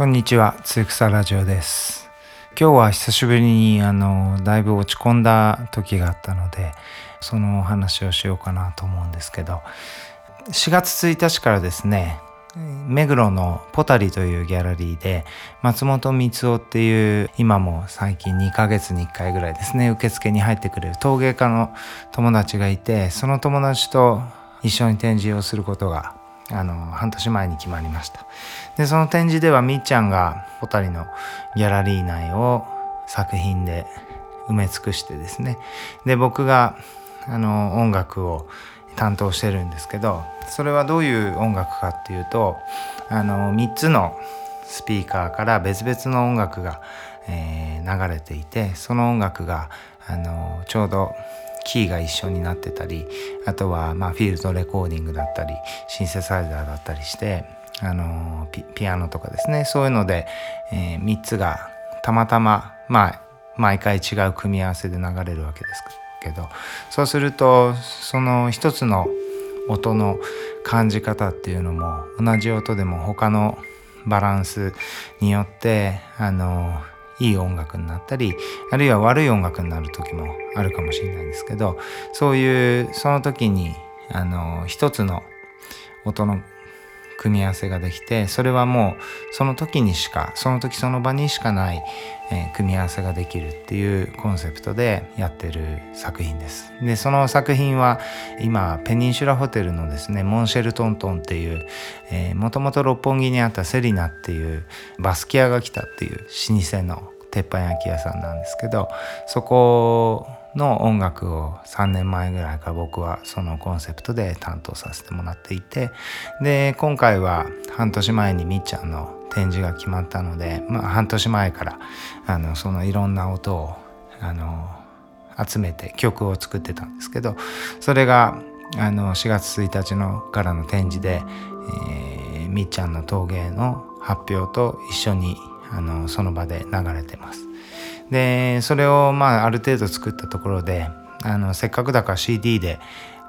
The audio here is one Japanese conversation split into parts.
こんにちは、つゆくさラジオです。今日は久しぶりにあのだいぶ落ち込んだ時があったので、そのお話をしようかなと思うんですけど、4月1日からですね、目黒のポタリというギャラリーで松本光夫っていう今も最近2ヶ月に1回ぐらいですね受付に入ってくれる陶芸家の友達がいてその友達と一緒に展示をすることがあの半年前に決まりました。でその展示ではみっちゃんがポタリのギャラリー内を作品で埋め尽くしてですね。で僕があの音楽を担当してるんですけどそれはどういう音楽かっていうとあの3つのスピーカーから別々の音楽が、えー流れていてその音楽があのちょうどキーが一緒になってたりあとはまあフィールドレコーディングだったりシンセサイザーだったりしてあのピアノとかですね。そういうので、え3つがたまたままあ毎回違う組み合わせで流れるわけですけどそうするとその一つの音の感じ方っていうのも同じ音でも他のバランスによってあのいい音楽になったりあるいは悪い音楽になる時もあるかもしれないですけどそういうその時にあの一つの音の組み合わせができてそれはもうその時にしかその時その場にしかない、えー組み合わせができるっていうコンセプトでやってる作品です。でその作品は今ペニンシュラホテルのですねモンシェルトントンっていうもともと六本木にあったセリナっていうバスキアが来たっていう老舗の鉄板焼き屋さんなんですけどそこの音楽を3年前ぐらいから僕はそのコンセプトで担当させてもらっていてで今回は半年前にみっちゃんの展示が決まったので、まあ、半年前からあのそのいろんな音をあの集めて曲を作ってたんですけどそれがあの4月1日のからの展示で、えーみっちゃんの陶芸の発表と一緒にあのその場で流れてます。でそれをまあある程度作ったところであのせっかくだから CD で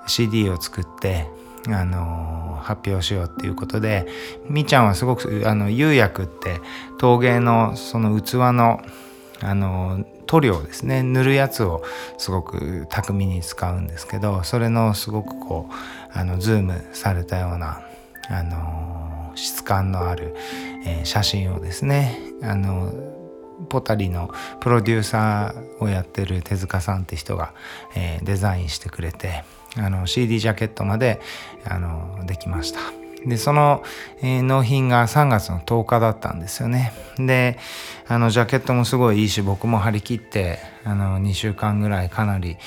CD を作ってあの発表しようっていうことでみーちゃんはすごくあの釉薬って陶芸のその器のあの塗料ですね。塗るやつをすごく巧みに使うんですけどそれのすごくこうあのズームされたようなあの質感のある、えー写真をですねあのポタリのプロデューサーをやってる手塚さんって人が、えーデザインしてくれてあの CD ジャケットまであのできました。でその、えー納品が3月の10日だったんですよね。であのジャケットもすごいいいし僕も張り切ってあの2週間ぐらいかなり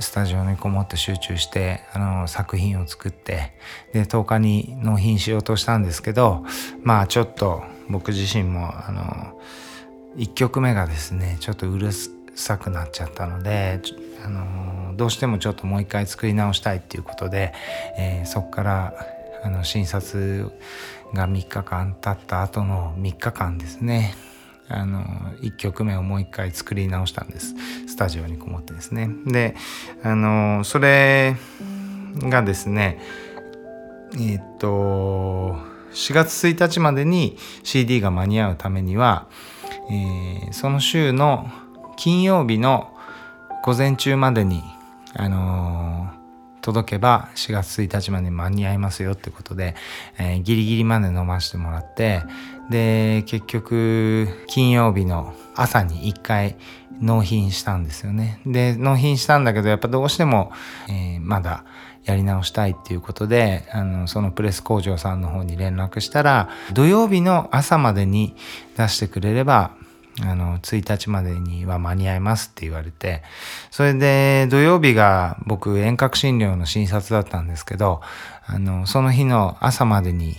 スタジオにこもって集中してあの作品を作ってで10日に納品しようとしたんですけどまあちょっと僕自身もあの1曲目がですねちょっとうるさくなっちゃったのであのどうしてもちょっともう一回作り直したいっていうことで、えーそこからあの診察が3日間経った後の3日間ですね。あの1曲目をもう一回作り直したんです。スタジオにこもってですね。であのそれがですねえっと4月1日までに CD が間に合うためには、えーその週の金曜日の午前中までに、あのー届けば4月1日までに間に合いますよってことで、えーギリギリまで飲ませてもらってで結局金曜日の朝に1回納品したんですよね。で納品したんだけどやっぱどうしても、えーまだやり直したいっていうことであのそのプレス工場さんの方に連絡したら土曜日の朝までに出してくれればあの1日までには間に合いますって言われてそれで土曜日が僕遠隔診療の診察だったんですけどあのその日の朝までに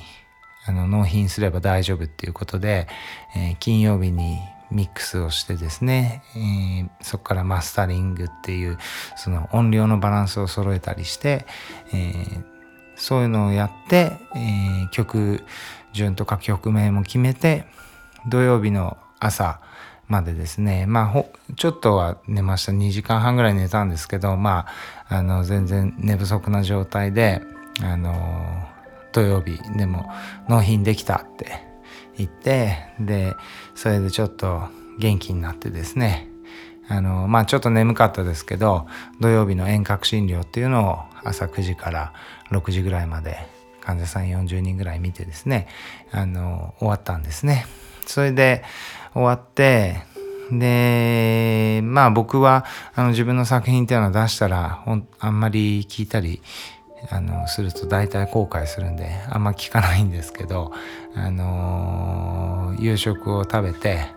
あの納品すれば大丈夫っていうことで、えー金曜日にミックスをしてですね、えーそこからマスタリングっていうその音量のバランスを揃えたりして、えーそういうのをやって、えー曲順とか曲名も決めて土曜日の朝までですね。まあちょっとは寝ました。2時間半ぐらい寝たんですけどまああの全然寝不足な状態であの土曜日でも納品できたって行ってでそれでちょっと元気になってですね。あのまあちょっと眠かったですけど土曜日の遠隔診療っていうのを朝9時から6時ぐらいまで患者さん40人ぐらい見てですねあの終わったんですね。それで終わってでまあ僕はあの自分の作品っていうのを出したらあんまり聞いたりあのすると大体後悔するんであんま聞かないんですけど、あの夕食を食べて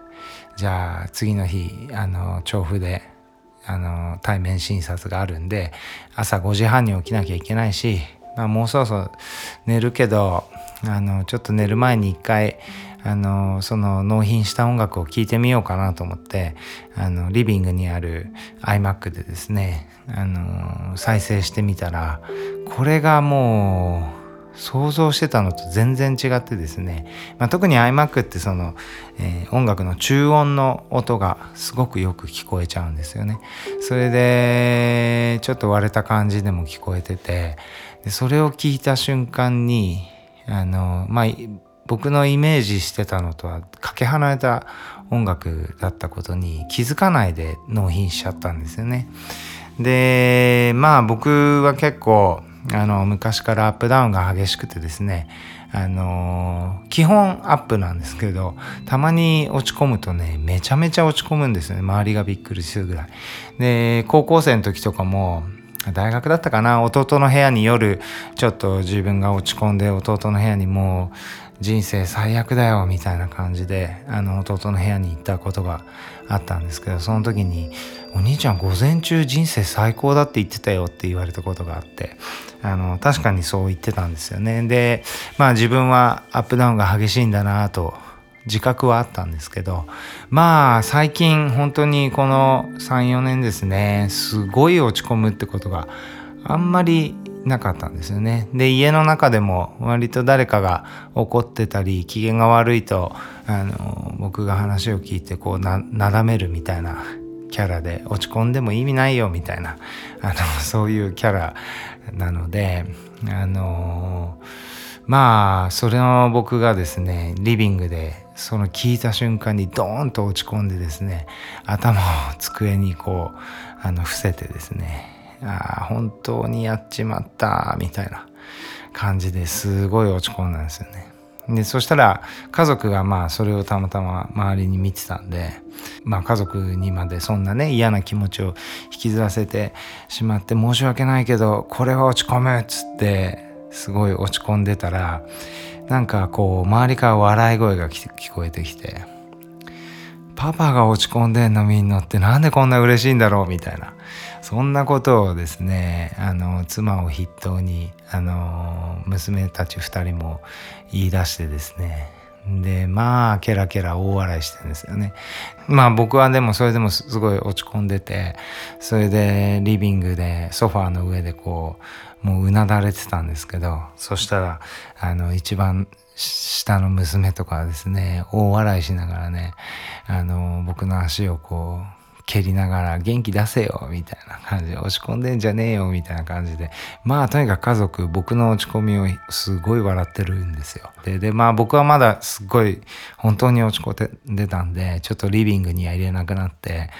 じゃあ次の日、あの調布で、あの対面診察があるんで朝5時半に起きなきゃいけないし、まあ、もうそろそろ寝るけどあのちょっと寝る前に一回あのその納品した音楽を聴いてみようかなと思ってあのリビングにある iMac でですねあの再生してみたらこれがもう想像してたのと全然違ってですね、まあ、特に iMac ってその、えー、音楽の中音の音がすごくよく聞こえちゃうんですよね。それでちょっと割れた感じでも聞こえててでそれを聞いた瞬間にあのまあ僕のイメージしてたのとはかけ離れた音楽だったことに気づかないで納品しちゃったんですよね。でまあ僕は結構あの昔からアップダウンが激しくてですねあの基本アップなんですけどたまに落ち込むとねめちゃめちゃ落ち込むんですよね周りがびっくりするぐらい。で高校生の時とかも大学だったかな弟の部屋に夜ちょっと自分が落ち込んで弟の部屋にもう人生最悪だよみたいな感じであの弟の部屋に行ったことがあったんですけどその時に「お兄ちゃん午前中人生最高だって言ってたよ」って言われたことがあってあの確かにそう言ってたんですよね。でまあ自分はアップダウンが激しいんだなと自覚はあったんですけどまあ最近本当にこの34年ですねすごい落ち込むってことがあんまりなかったんですよね。で家の中でも割と誰かが怒ってたり機嫌が悪いとあの僕が話を聞いてこうななだめるみたいなキャラで落ち込んでも意味ないよみたいなあのそういうキャラなのであのまあそれの僕がですねリビングでその聞いた瞬間にドーンと落ち込んでですね頭を机にこうあの伏せてですねああ本当にやっちまったみたいな感じですごい落ち込んだんですよね。でそしたら家族がまあそれをたまたま周りに見てたんでまあ家族にまでそんなね嫌な気持ちを引きずらせてしまって申し訳ないけどこれは落ち込むっつってすごい落ち込んでたらなんかこう周りから笑い声が聞こえてきてパパが落ち込んでんのみんなってなんでこんな嬉しいんだろう？みたいな。そんなことをですねあの妻を筆頭にあの娘たち2人も言い出してですねでまあケラケラ大笑いしてるんですよね。まあ僕はでもそれでもすごい落ち込んでてそれでリビングでソファーの上でこうもううなだれてたんですけどそしたらあの一番下の娘とかはですね大笑いしながらねあの僕の足をこう蹴りながら元気出せよみたいな感じで落ち込んでんじゃねえよみたいな感じで。まあとにかく家族僕の落ち込みをすごい笑ってるんですよ。ででまあ僕はまだすっごい本当に落ち込んでたんでちょっとリビングには入れなくなって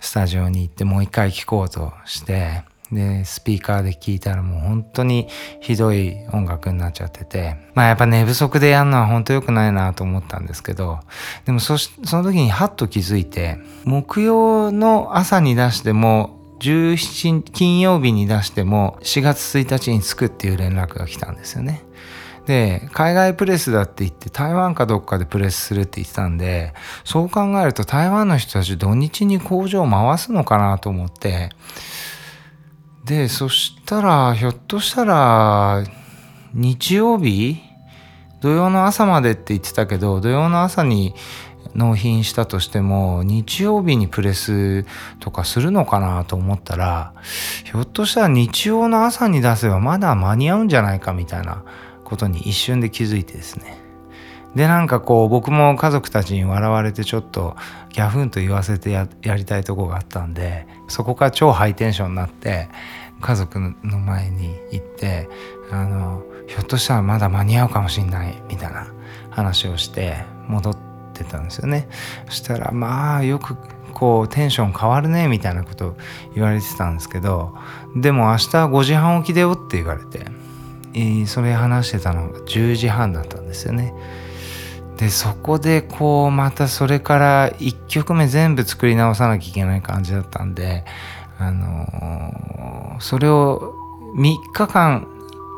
スタジオに行ってもう一回聴こうとしてでスピーカーで聞いたらもう本当にひどい音楽になっちゃっててまあやっぱ寝不足でやるのは本当良くないなと思ったんですけどでもそその時にハッと気づいて木曜の朝に出しても17金曜日に出しても4月1日に着くっていう連絡が来たんですよね。で海外プレスだって言って台湾かどっかでプレスするって言ってたんでそう考えると台湾の人たち土日に工場を回すのかなと思ってでそしたらひょっとしたら日曜日？土曜の朝までって言ってたけど土曜の朝に納品したとしても日曜日にプレスとかするのかなと思ったらひょっとしたら日曜の朝に出せばまだ間に合うんじゃないかみたいなことに一瞬で気づいてですね。でなんかこう僕も家族たちに笑われてちょっとギャフンと言わせてやりたいとこがあったんでそこから超ハイテンションになって家族の前に行ってあのひょっとしたらまだ間に合うかもしんないみたいな話をして戻ってたんですよね。そしたらまあよくこうテンション変わるねみたいなこと言われてたんですけどでも明日5時半起きだよって言われて、えー、それ話してたのが10時半だったんですよね。でそこでこうまたそれから1曲目全部作り直さなきゃいけない感じだったんであのー、それを3日間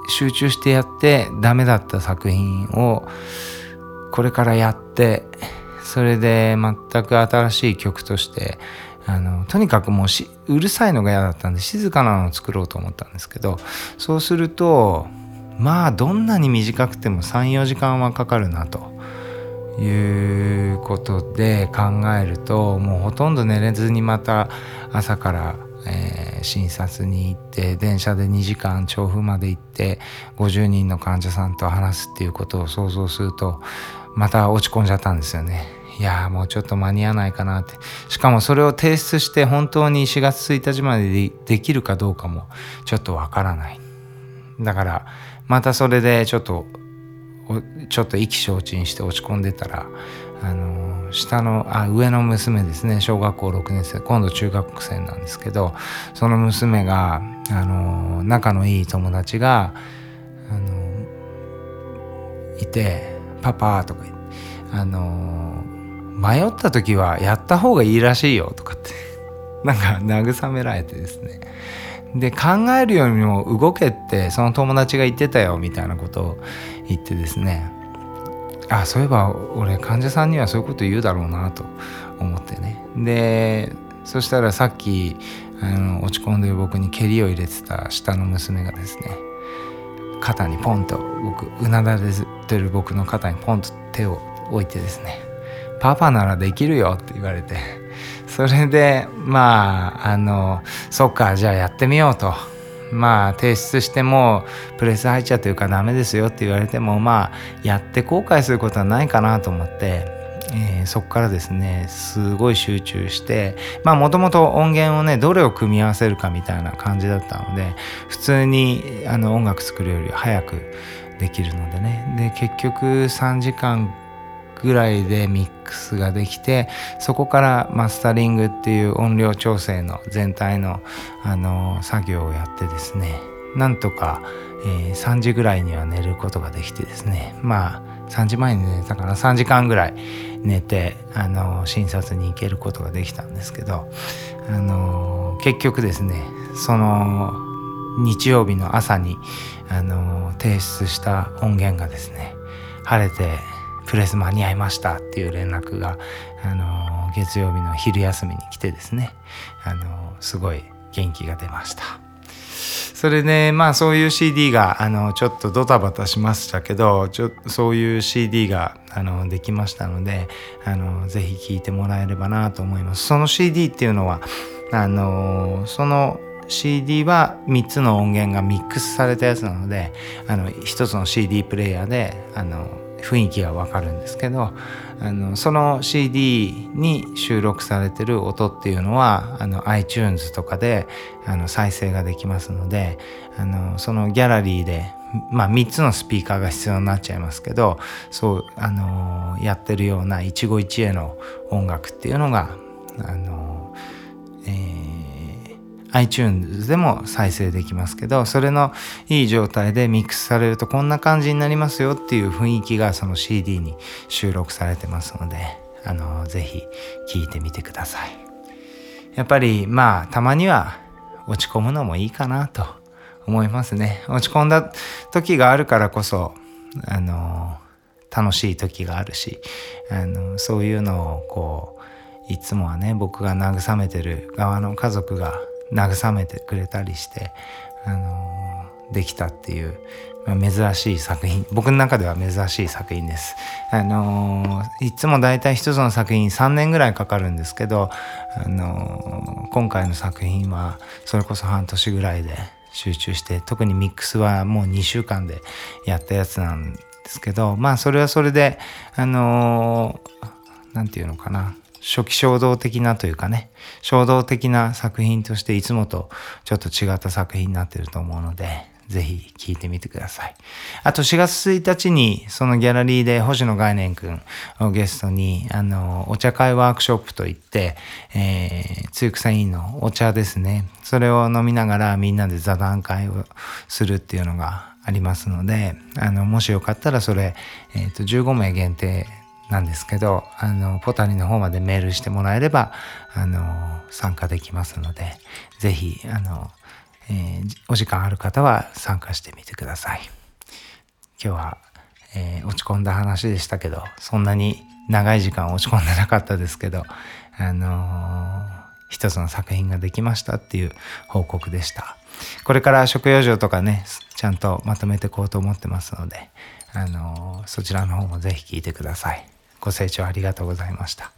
集中してやってダメだった作品をこれからやってそれで全く新しい曲としてあのとにかくもうしうるさいのが嫌だったんで静かなのを作ろうと思ったんですけどそうするとまあどんなに短くても34時間はかかるなということで考えるともうほとんど寝れずにまた朝からえー、診察に行って電車で2時間調布まで行って50人の患者さんと話すっていうことを想像するとまた落ち込んじゃったんですよね。いやもうちょっと間に合わないかなってしかもそれを提出して本当に4月1日までできるかどうかもちょっとわからないだからまたそれでちょっとちょっと意気消沈して落ち込んでたらあの下のあ上の娘ですね。小学校6年生。今度中学生なんですけどその娘があの仲のいい友達があのいて「パパ」とか言ってあの迷った時はやった方がいいらしいよとかって なんか慰められてですね。で考えるよりも動けってその友達が言ってたよみたいなことを言ってですね。あそういえば俺患者さんにはそういうこと言うだろうなと思ってね。でそしたらさっきあの落ち込んでる僕に蹴りを入れてた下の娘がですね肩にポンと僕うなだれてる僕の肩にポンと手を置いてですね「パパならできるよ」って言われて。それでまああのそっかじゃあやってみようとまあ提出してもプレス入っちゃうというかダメですよって言われてもまあやって後悔することはないかなと思って、えー、そこからですねすごい集中してまあもともと音源をねどれを組み合わせるかみたいな感じだったので普通にあの音楽作るより早くできるのでね。で結局3時間ぐらいでミックスができてそこからマスタリングっていう音量調整の全体の、あの作業をやってですね。なんとか、えー、3時ぐらいには寝ることができてですね。まあ3時前に寝たから3時間ぐらい寝て、あの診察に行けることができたんですけど、あの結局ですねその日曜日の朝に、あの提出した音源がですね晴れてプレス間に合いましたっていう連絡が、あの月曜日の昼休みに来てですね、あのすごい元気が出ました。それでまあそういう CD があのちょっとドタバタしましたけどちょそういう CD があのできましたのであのぜひ聴いてもらえればなと思いますその CD っていうのはあのその CD は3つの音源がミックスされたやつなのであの1つの CD プレイヤーであの雰囲気がわかるんですけどあのその CD に収録されてる音っていうのはあの iTunes とかであの再生ができますのであのそのギャラリーでまあ3つのスピーカーが必要になっちゃいますけどそうあのやってるような一期一会の音楽っていうのがあの、iTunes でも再生できますけどそれのいい状態でミックスされるとこんな感じになりますよっていう雰囲気がその CD に収録されてますのであのぜひ聴いてみてください。やっぱりまあたまには落ち込むのもいいかなと思いますね。落ち込んだ時があるからこそあの楽しい時があるしあのそういうのをこういつもはね僕が慰めてる側の家族が慰めてくれたりして、あのー、できたっていう、まあ、珍しい作品僕の中では珍しい作品です。あのー、いつも大体一つの作品3年ぐらいかかるんですけど、あのー、今回の作品はそれこそ半年ぐらいで集中して特にミックスはもう2週間でやったやつなんですけどまあそれはそれであの何て言うのかな初期衝動的なというかね、衝動的な作品としていつもとちょっと違った作品になってると思うので、ぜひ聞いてみてください。あと4月1日にそのギャラリーで星野概念くんをゲストにあのお茶会ワークショップといって、えー、つゆくさ委員のお茶ですね。それを飲みながらみんなで座談会をするっていうのがありますので、あの、もしよかったらそれ、えっ、ー、と、15名限定なんですけど、あの、ポタリの方までメールしてもらえれば、あの、参加できますので、ぜひ、あの、えー、お時間ある方は参加してみてください。今日は、えー、落ち込んだ話でしたけど、そんなに長い時間落ち込んでなかったですけど、あのー、一つの作品ができましたっていう報告でした。これから食用場とかね、ちゃんとまとめていこうと思ってますので、あのー、そちらの方もぜひ聞いてください。ご清聴ありがとうございました。